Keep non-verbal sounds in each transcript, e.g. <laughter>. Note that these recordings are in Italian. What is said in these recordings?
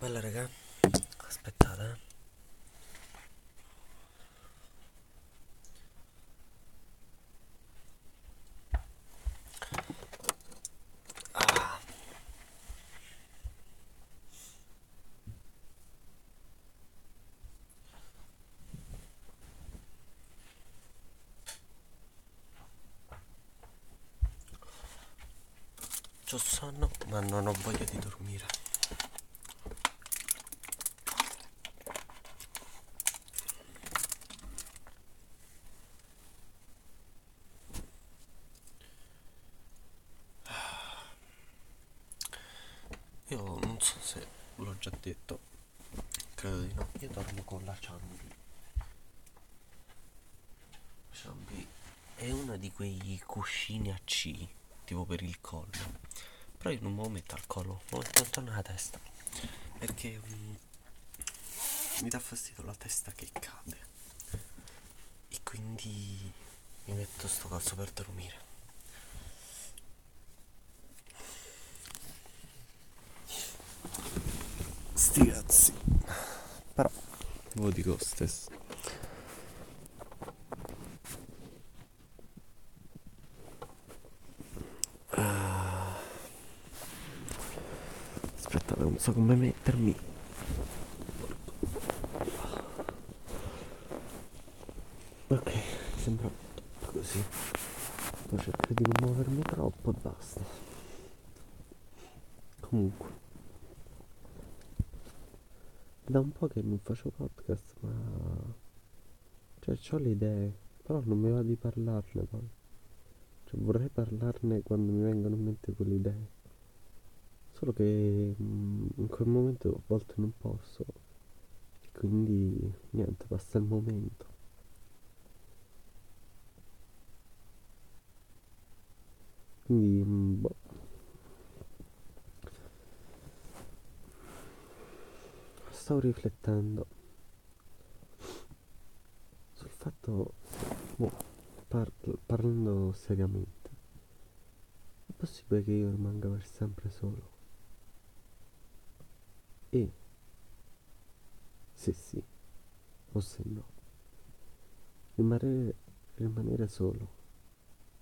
Bella raga, aspettate. eh. Ah. C'ho sonno, ma non ho voglia di dormire. Io non so se l'ho già detto, credo di no. Io dormo con la Ciambi. Ciambi è una di quei cuscini a C, tipo per il collo. Però io non me lo metto al collo, me lo metto intorno alla testa. Perché mm, mi dà fastidio la testa che cade. E quindi mi metto sto coso per dormire. Sti cazzi. Però lo dico stesso. Ah. Aspetta, non so come mettermi. Ok, sembra così. Poi cerco di non muovermi troppo e basta. Comunque. Da un po' che non faccio podcast, ma... Cioè, ho le idee, però non mi va di parlarne poi. Cioè, vorrei parlarne quando mi vengono in mente quelle idee. Solo che mm, in quel momento a volte non posso. E quindi, niente, passa il momento. Quindi, mm, boh. Stavo riflettendo sul fatto, boh, par- parlando seriamente, è possibile che io rimanga per sempre solo? E se sì, o se no, rimanere, rimanere solo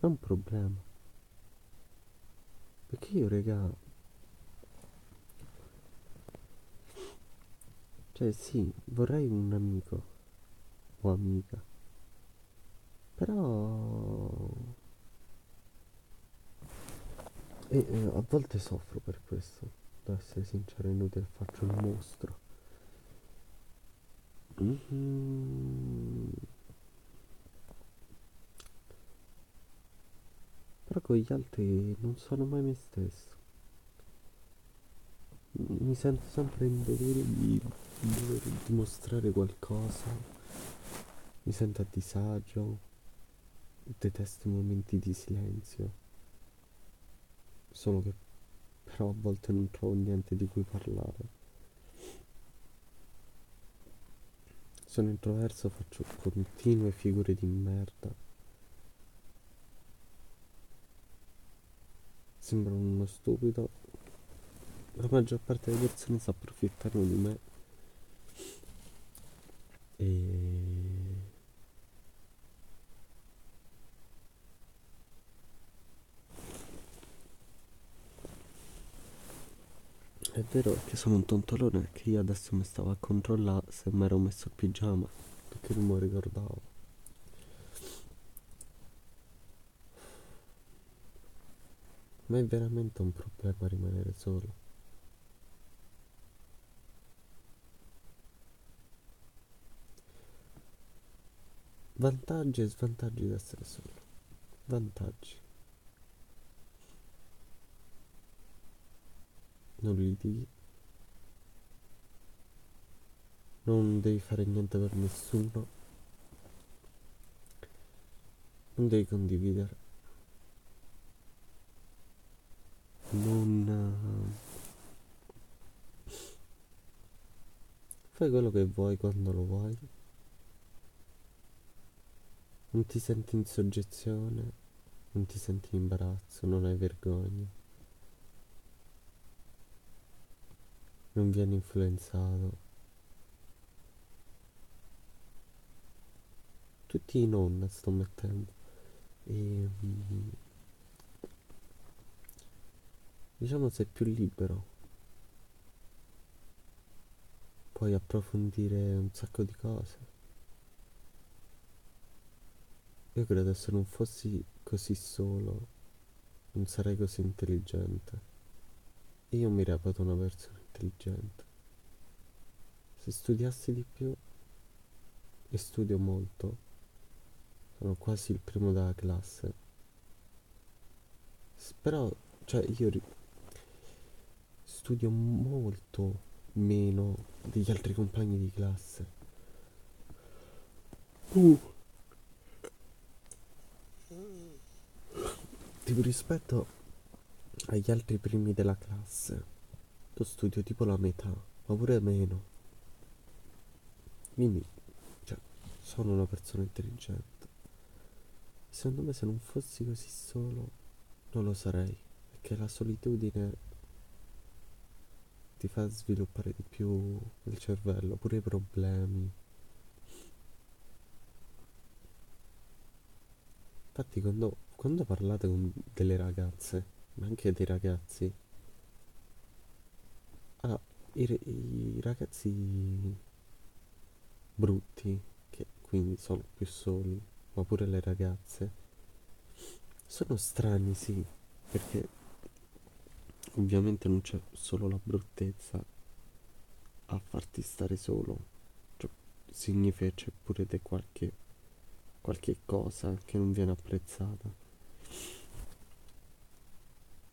è un problema. Perché io, regà, cioè sì, vorrei un amico o amica, però... E, e a volte soffro per questo, devo essere sincero, è inutile, faccio il mostro. Mhm. Però con gli altri non sono mai me stesso. Mi sento sempre in dovere di dover dimostrare qualcosa. Mi sento a disagio. Detesto i momenti di silenzio. Solo che però a volte non trovo niente di cui parlare. Sono introverso, faccio continue figure di merda. Sembro uno stupido. La maggior parte delle persone si approfittano di me. Vero che sono un tontolone che io adesso mi stavo a controllare se mi ero messo il pigiama perché non lo ricordavo. Ma è veramente un problema rimanere solo. Vantaggi e svantaggi di essere solo. Vantaggi. Non litighi. Non devi fare niente per nessuno. Non devi condividere. Non... eh, Fai quello che vuoi quando lo vuoi. Non ti senti in soggezione, non ti senti in imbarazzo, non hai vergogna. Non viene influenzato. Tutti i non sto mettendo. E, mm, diciamo sei più libero. Puoi approfondire un sacco di cose. Io credo se non fossi così solo, non sarei così intelligente. Io mi reputo una persona intelligente. Se studiassi di più, e studio molto, sono quasi il primo della classe. Però, cioè, io ri- studio molto meno degli altri compagni di classe. Uh. Tipo rispetto agli altri primi della classe, io studio tipo la metà, ma pure meno. Quindi, cioè, sono una persona intelligente. Secondo me se non fossi così solo, non lo sarei, perché la solitudine ti fa sviluppare di più il cervello, pure i problemi. Infatti quando, quando parlate con delle ragazze, ma anche dei ragazzi, ah, i, i ragazzi brutti, che quindi sono più soli, ma pure le ragazze, sono strani, sì, perché ovviamente non c'è solo la bruttezza a farti stare solo, cioè, significa c'è pure qualche, qualche cosa che non viene apprezzata.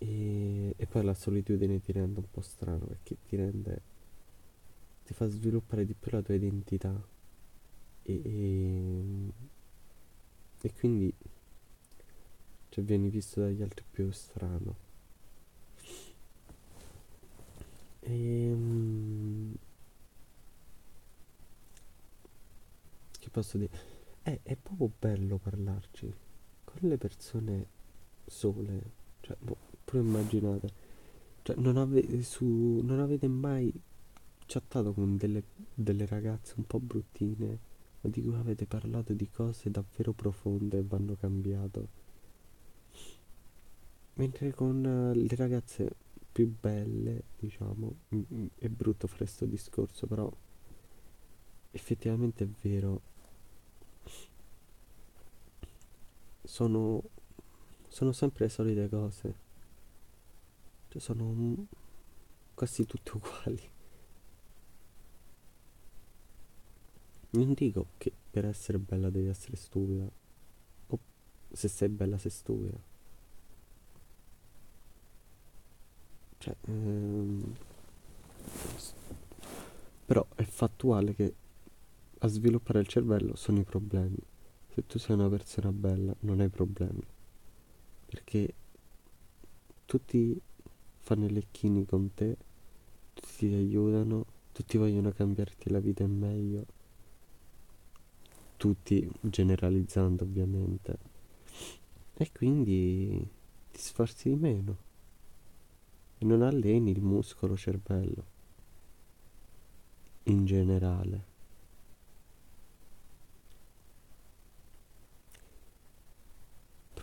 E, e poi la solitudine ti rende un po' strano perché ti rende, ti fa sviluppare di più la tua identità e, e, e quindi cioè, vieni visto dagli altri più strano. Ehm... Che posso dire? È, è proprio bello parlarci con le persone sole. Cioè, boh, pure immaginate. Cioè, non, ave- su, non avete mai chattato con delle, delle ragazze un po' bruttine, ma di cui avete parlato di cose davvero profonde e vanno cambiato. Mentre con eh, le ragazze più belle, diciamo. È brutto fare questo discorso, però effettivamente è vero. Sono, sono sempre le solite cose. Cioè sono quasi tutte <laughs> uguali. Non dico che per essere bella devi essere stupida. O se sei bella sei stupida. Cioè, ehm, però è fattuale che a sviluppare il cervello sono i problemi. Se tu sei una persona bella non hai problemi. Perché tutti fanno i lecchini con te, tutti ti aiutano, tutti vogliono cambiarti la vita in meglio. Tutti generalizzando ovviamente. E quindi ti sforzi di meno e non alleni il muscolo cervello in generale.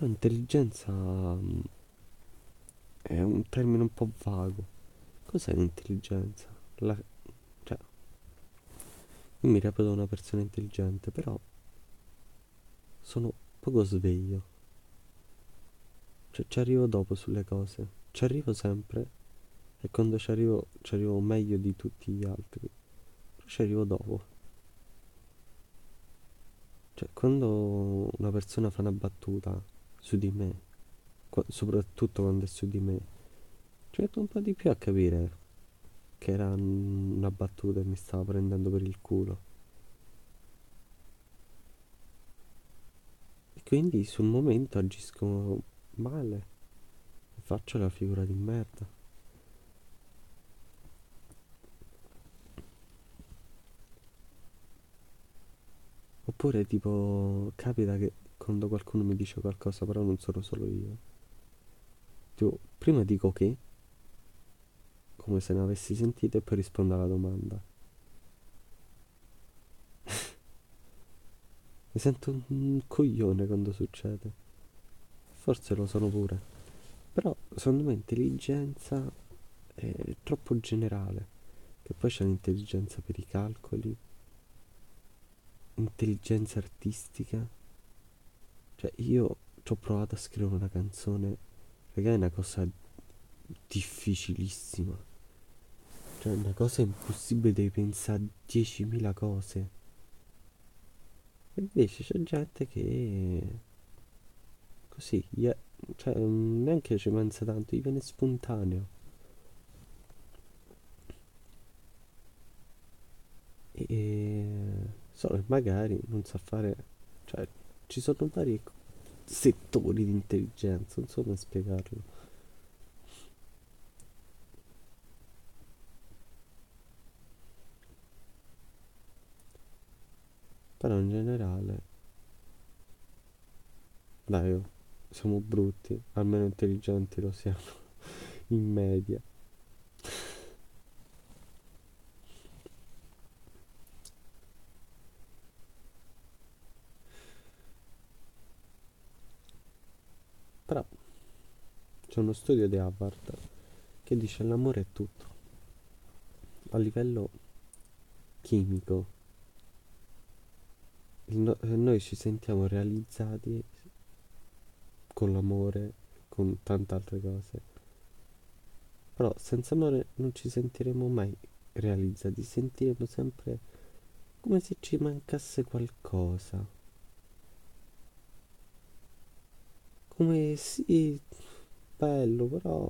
Intelligenza mm, è un termine un po' vago. Cos'è l'intelligenza? La, cioè, io mi reputo una persona intelligente, però sono poco sveglio. Cioè, ci arrivo dopo sulle cose ci arrivo sempre e quando ci arrivo ci arrivo meglio di tutti gli altri però ci arrivo dopo cioè quando una persona fa una battuta su di me soprattutto quando è su di me ci metto un po' di più a capire che era una battuta e mi stava prendendo per il culo e quindi sul momento agisco male faccio la figura di merda. Oppure tipo capita che quando qualcuno mi dice qualcosa, però non sono solo io. Tipo, prima dico che, come se ne avessi sentito e poi rispondo alla domanda. <laughs> Mi sento un coglione quando succede. Forse lo sono pure. Però secondo me intelligenza è troppo generale. Che poi c'è l'intelligenza per i calcoli, intelligenza artistica. Cioè io ci ho provato a scrivere una canzone, perché è una cosa difficilissima. Cioè una cosa impossibile, devi pensare a 10.000 cose. E invece c'è gente che così, gli- cioè neanche ci pensa tanto, gli viene spontaneo. E solo che magari non sa fare, cioè ci sono vari settori di intelligenza, non so come spiegarlo. Però in generale, dai, oh, siamo brutti, almeno intelligenti lo siamo, <laughs> in media. Però uno studio di Harvard che dice l'amore è tutto. A livello chimico, no- eh, noi ci sentiamo realizzati con l'amore, con tante altre cose. Però senza amore non ci sentiremo mai realizzati, sentiremo sempre come se ci mancasse qualcosa. Come sì, bello, però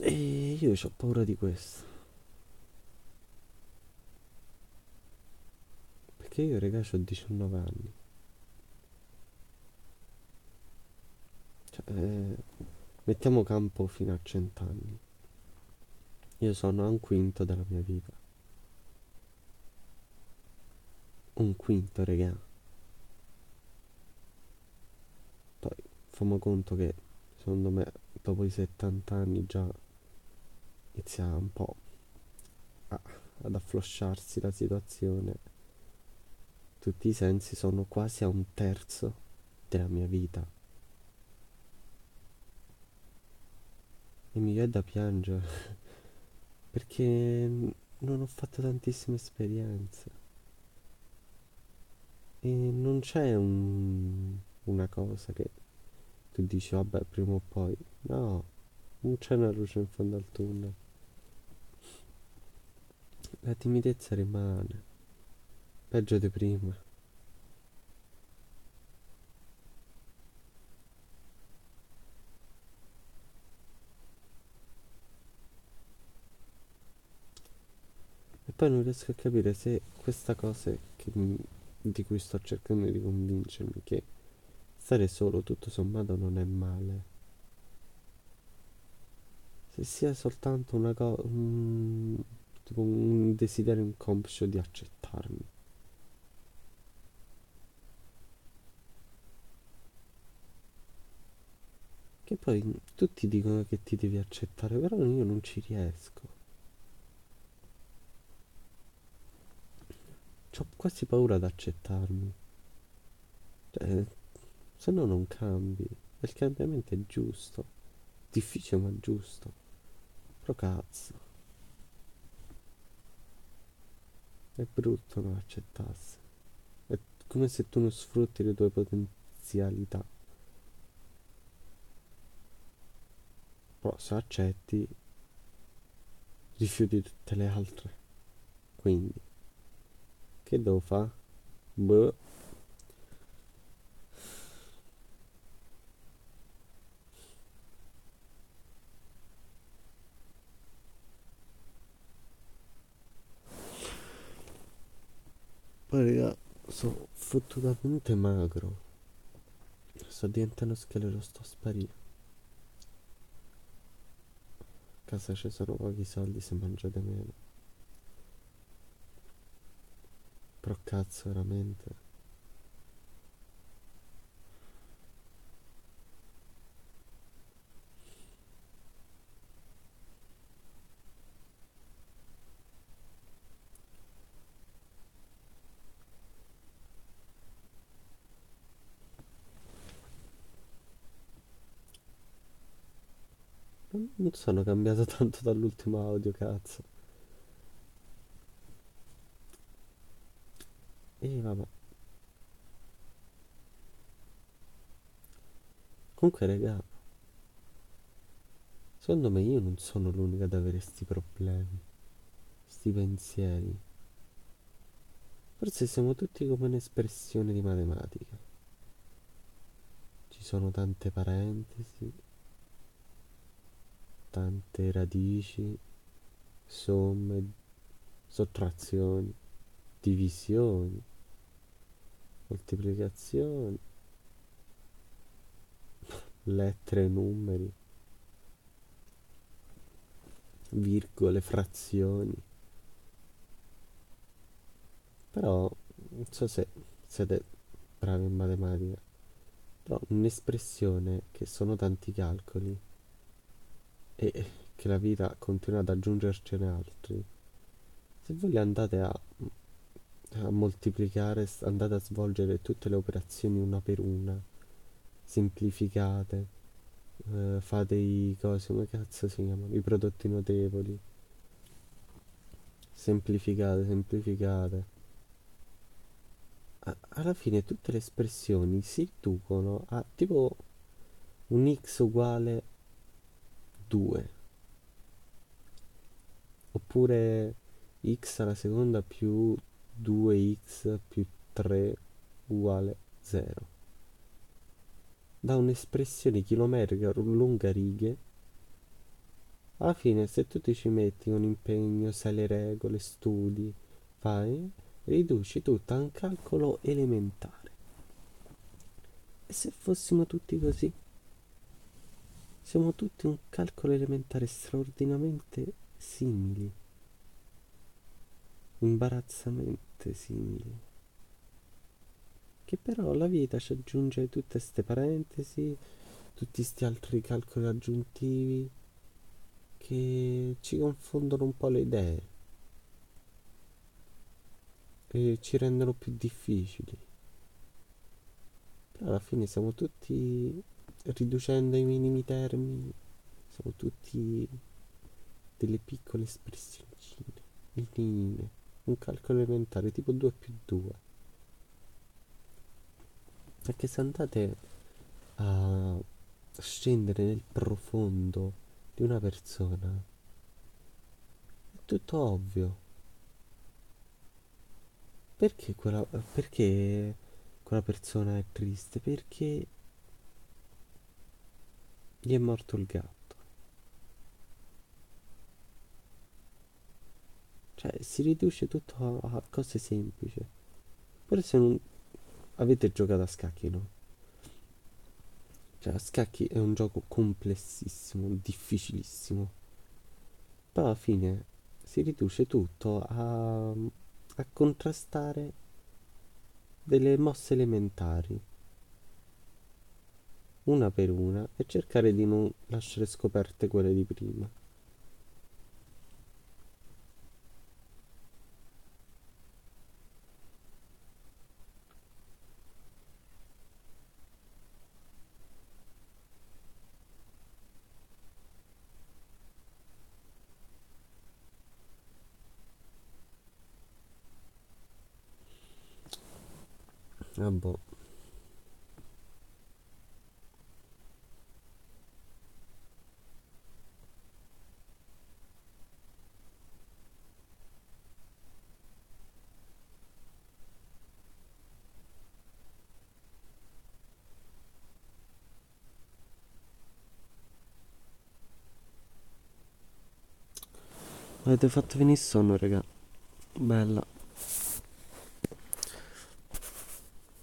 E io ho paura di questo. Perché io, raga, ho 19 anni. Cioè, eh, mettiamo campo fino a 100 anni. Io sono a un quinto della mia vita. Un quinto, raga. Fammo conto che, secondo me, dopo i 70 anni già inizia un po' a- ad afflosciarsi la situazione. Tutti i sensi sono quasi a un terzo della mia vita. E mi viene da piangere <laughs> perché non ho fatto tantissime esperienze. E non c'è un- una cosa che tu dici, vabbè, prima o poi. No, non c'è una luce in fondo al tunnel. La timidezza rimane, peggio di prima. E poi non riesco a capire se questa cosa che di cui sto cercando di convincermi, che stare solo tutto sommato non è male, se sia soltanto una cosa, un, tipo un desiderio inconscio di accettarmi. Che poi tutti dicono che ti devi accettare, però io non ci riesco. Ho quasi paura ad accettarmi. Cioè, se no non cambi. Il cambiamento è giusto. Difficile ma giusto. Però cazzo, è brutto non accettarsi. È come se tu non sfrutti le tue potenzialità. Però se accetti, rifiuti tutte le altre. Quindi, che devo fare? Boh. Poi raga, sono fottutamente magro. Sto diventando scalero, sto a sparire. A casa ci sono pochi soldi se mangiate meno. Però cazzo, veramente. Non sono cambiato <laughs> tanto dall'ultimo audio, cazzo. E vabbè. Comunque, raga, secondo me io non sono l'unica ad avere sti problemi, sti pensieri. Forse siamo tutti come un'espressione di matematica. Ci sono tante parentesi, tante radici, somme, sottrazioni, divisioni, moltiplicazioni, lettere, numeri, virgole, frazioni. Però non so se siete bravi in matematica, però un'espressione che sono tanti calcoli e che la vita continua ad aggiungercene altri. Se voi andate a, a moltiplicare, andate a svolgere tutte le operazioni una per una, semplificate, eh, fate i cose, come cazzo si chiamano? I prodotti notevoli. Semplificate, semplificate. Alla fine tutte le espressioni si riducono a tipo un x uguale 2 oppure x alla seconda più 2x più 3 uguale 0 da un'espressione chilometrica lunga righe. Alla fine se tu ti ci metti un impegno sai le regole studi fai riduci tutto a un calcolo elementare. E se fossimo tutti così siamo tutti un calcolo elementare straordinariamente simili, imbarazzamente simili. Che però la vita ci aggiunge tutte queste parentesi, tutti questi altri calcoli aggiuntivi che ci confondono un po' le idee e ci rendono più difficili. Però alla fine siamo tutti riducendo ai minimi termini, siamo tutti delle piccole espressioncine, minime, un calcolo elementare tipo 2 più 2. Perché se andate a scendere nel profondo di una persona, è tutto ovvio. Perché quella, perché quella persona è triste? Perché gli è morto il gatto. Cioè, si riduce tutto a, a cose semplici. Però se non avete giocato a scacchi, no? Cioè, a scacchi è un gioco complessissimo, difficilissimo. Però alla fine si riduce tutto a, a contrastare delle mosse elementari una per una e cercare di non lasciare scoperte quelle di prima. Ah boh. Avete fatto venire sonno, raga. Bella.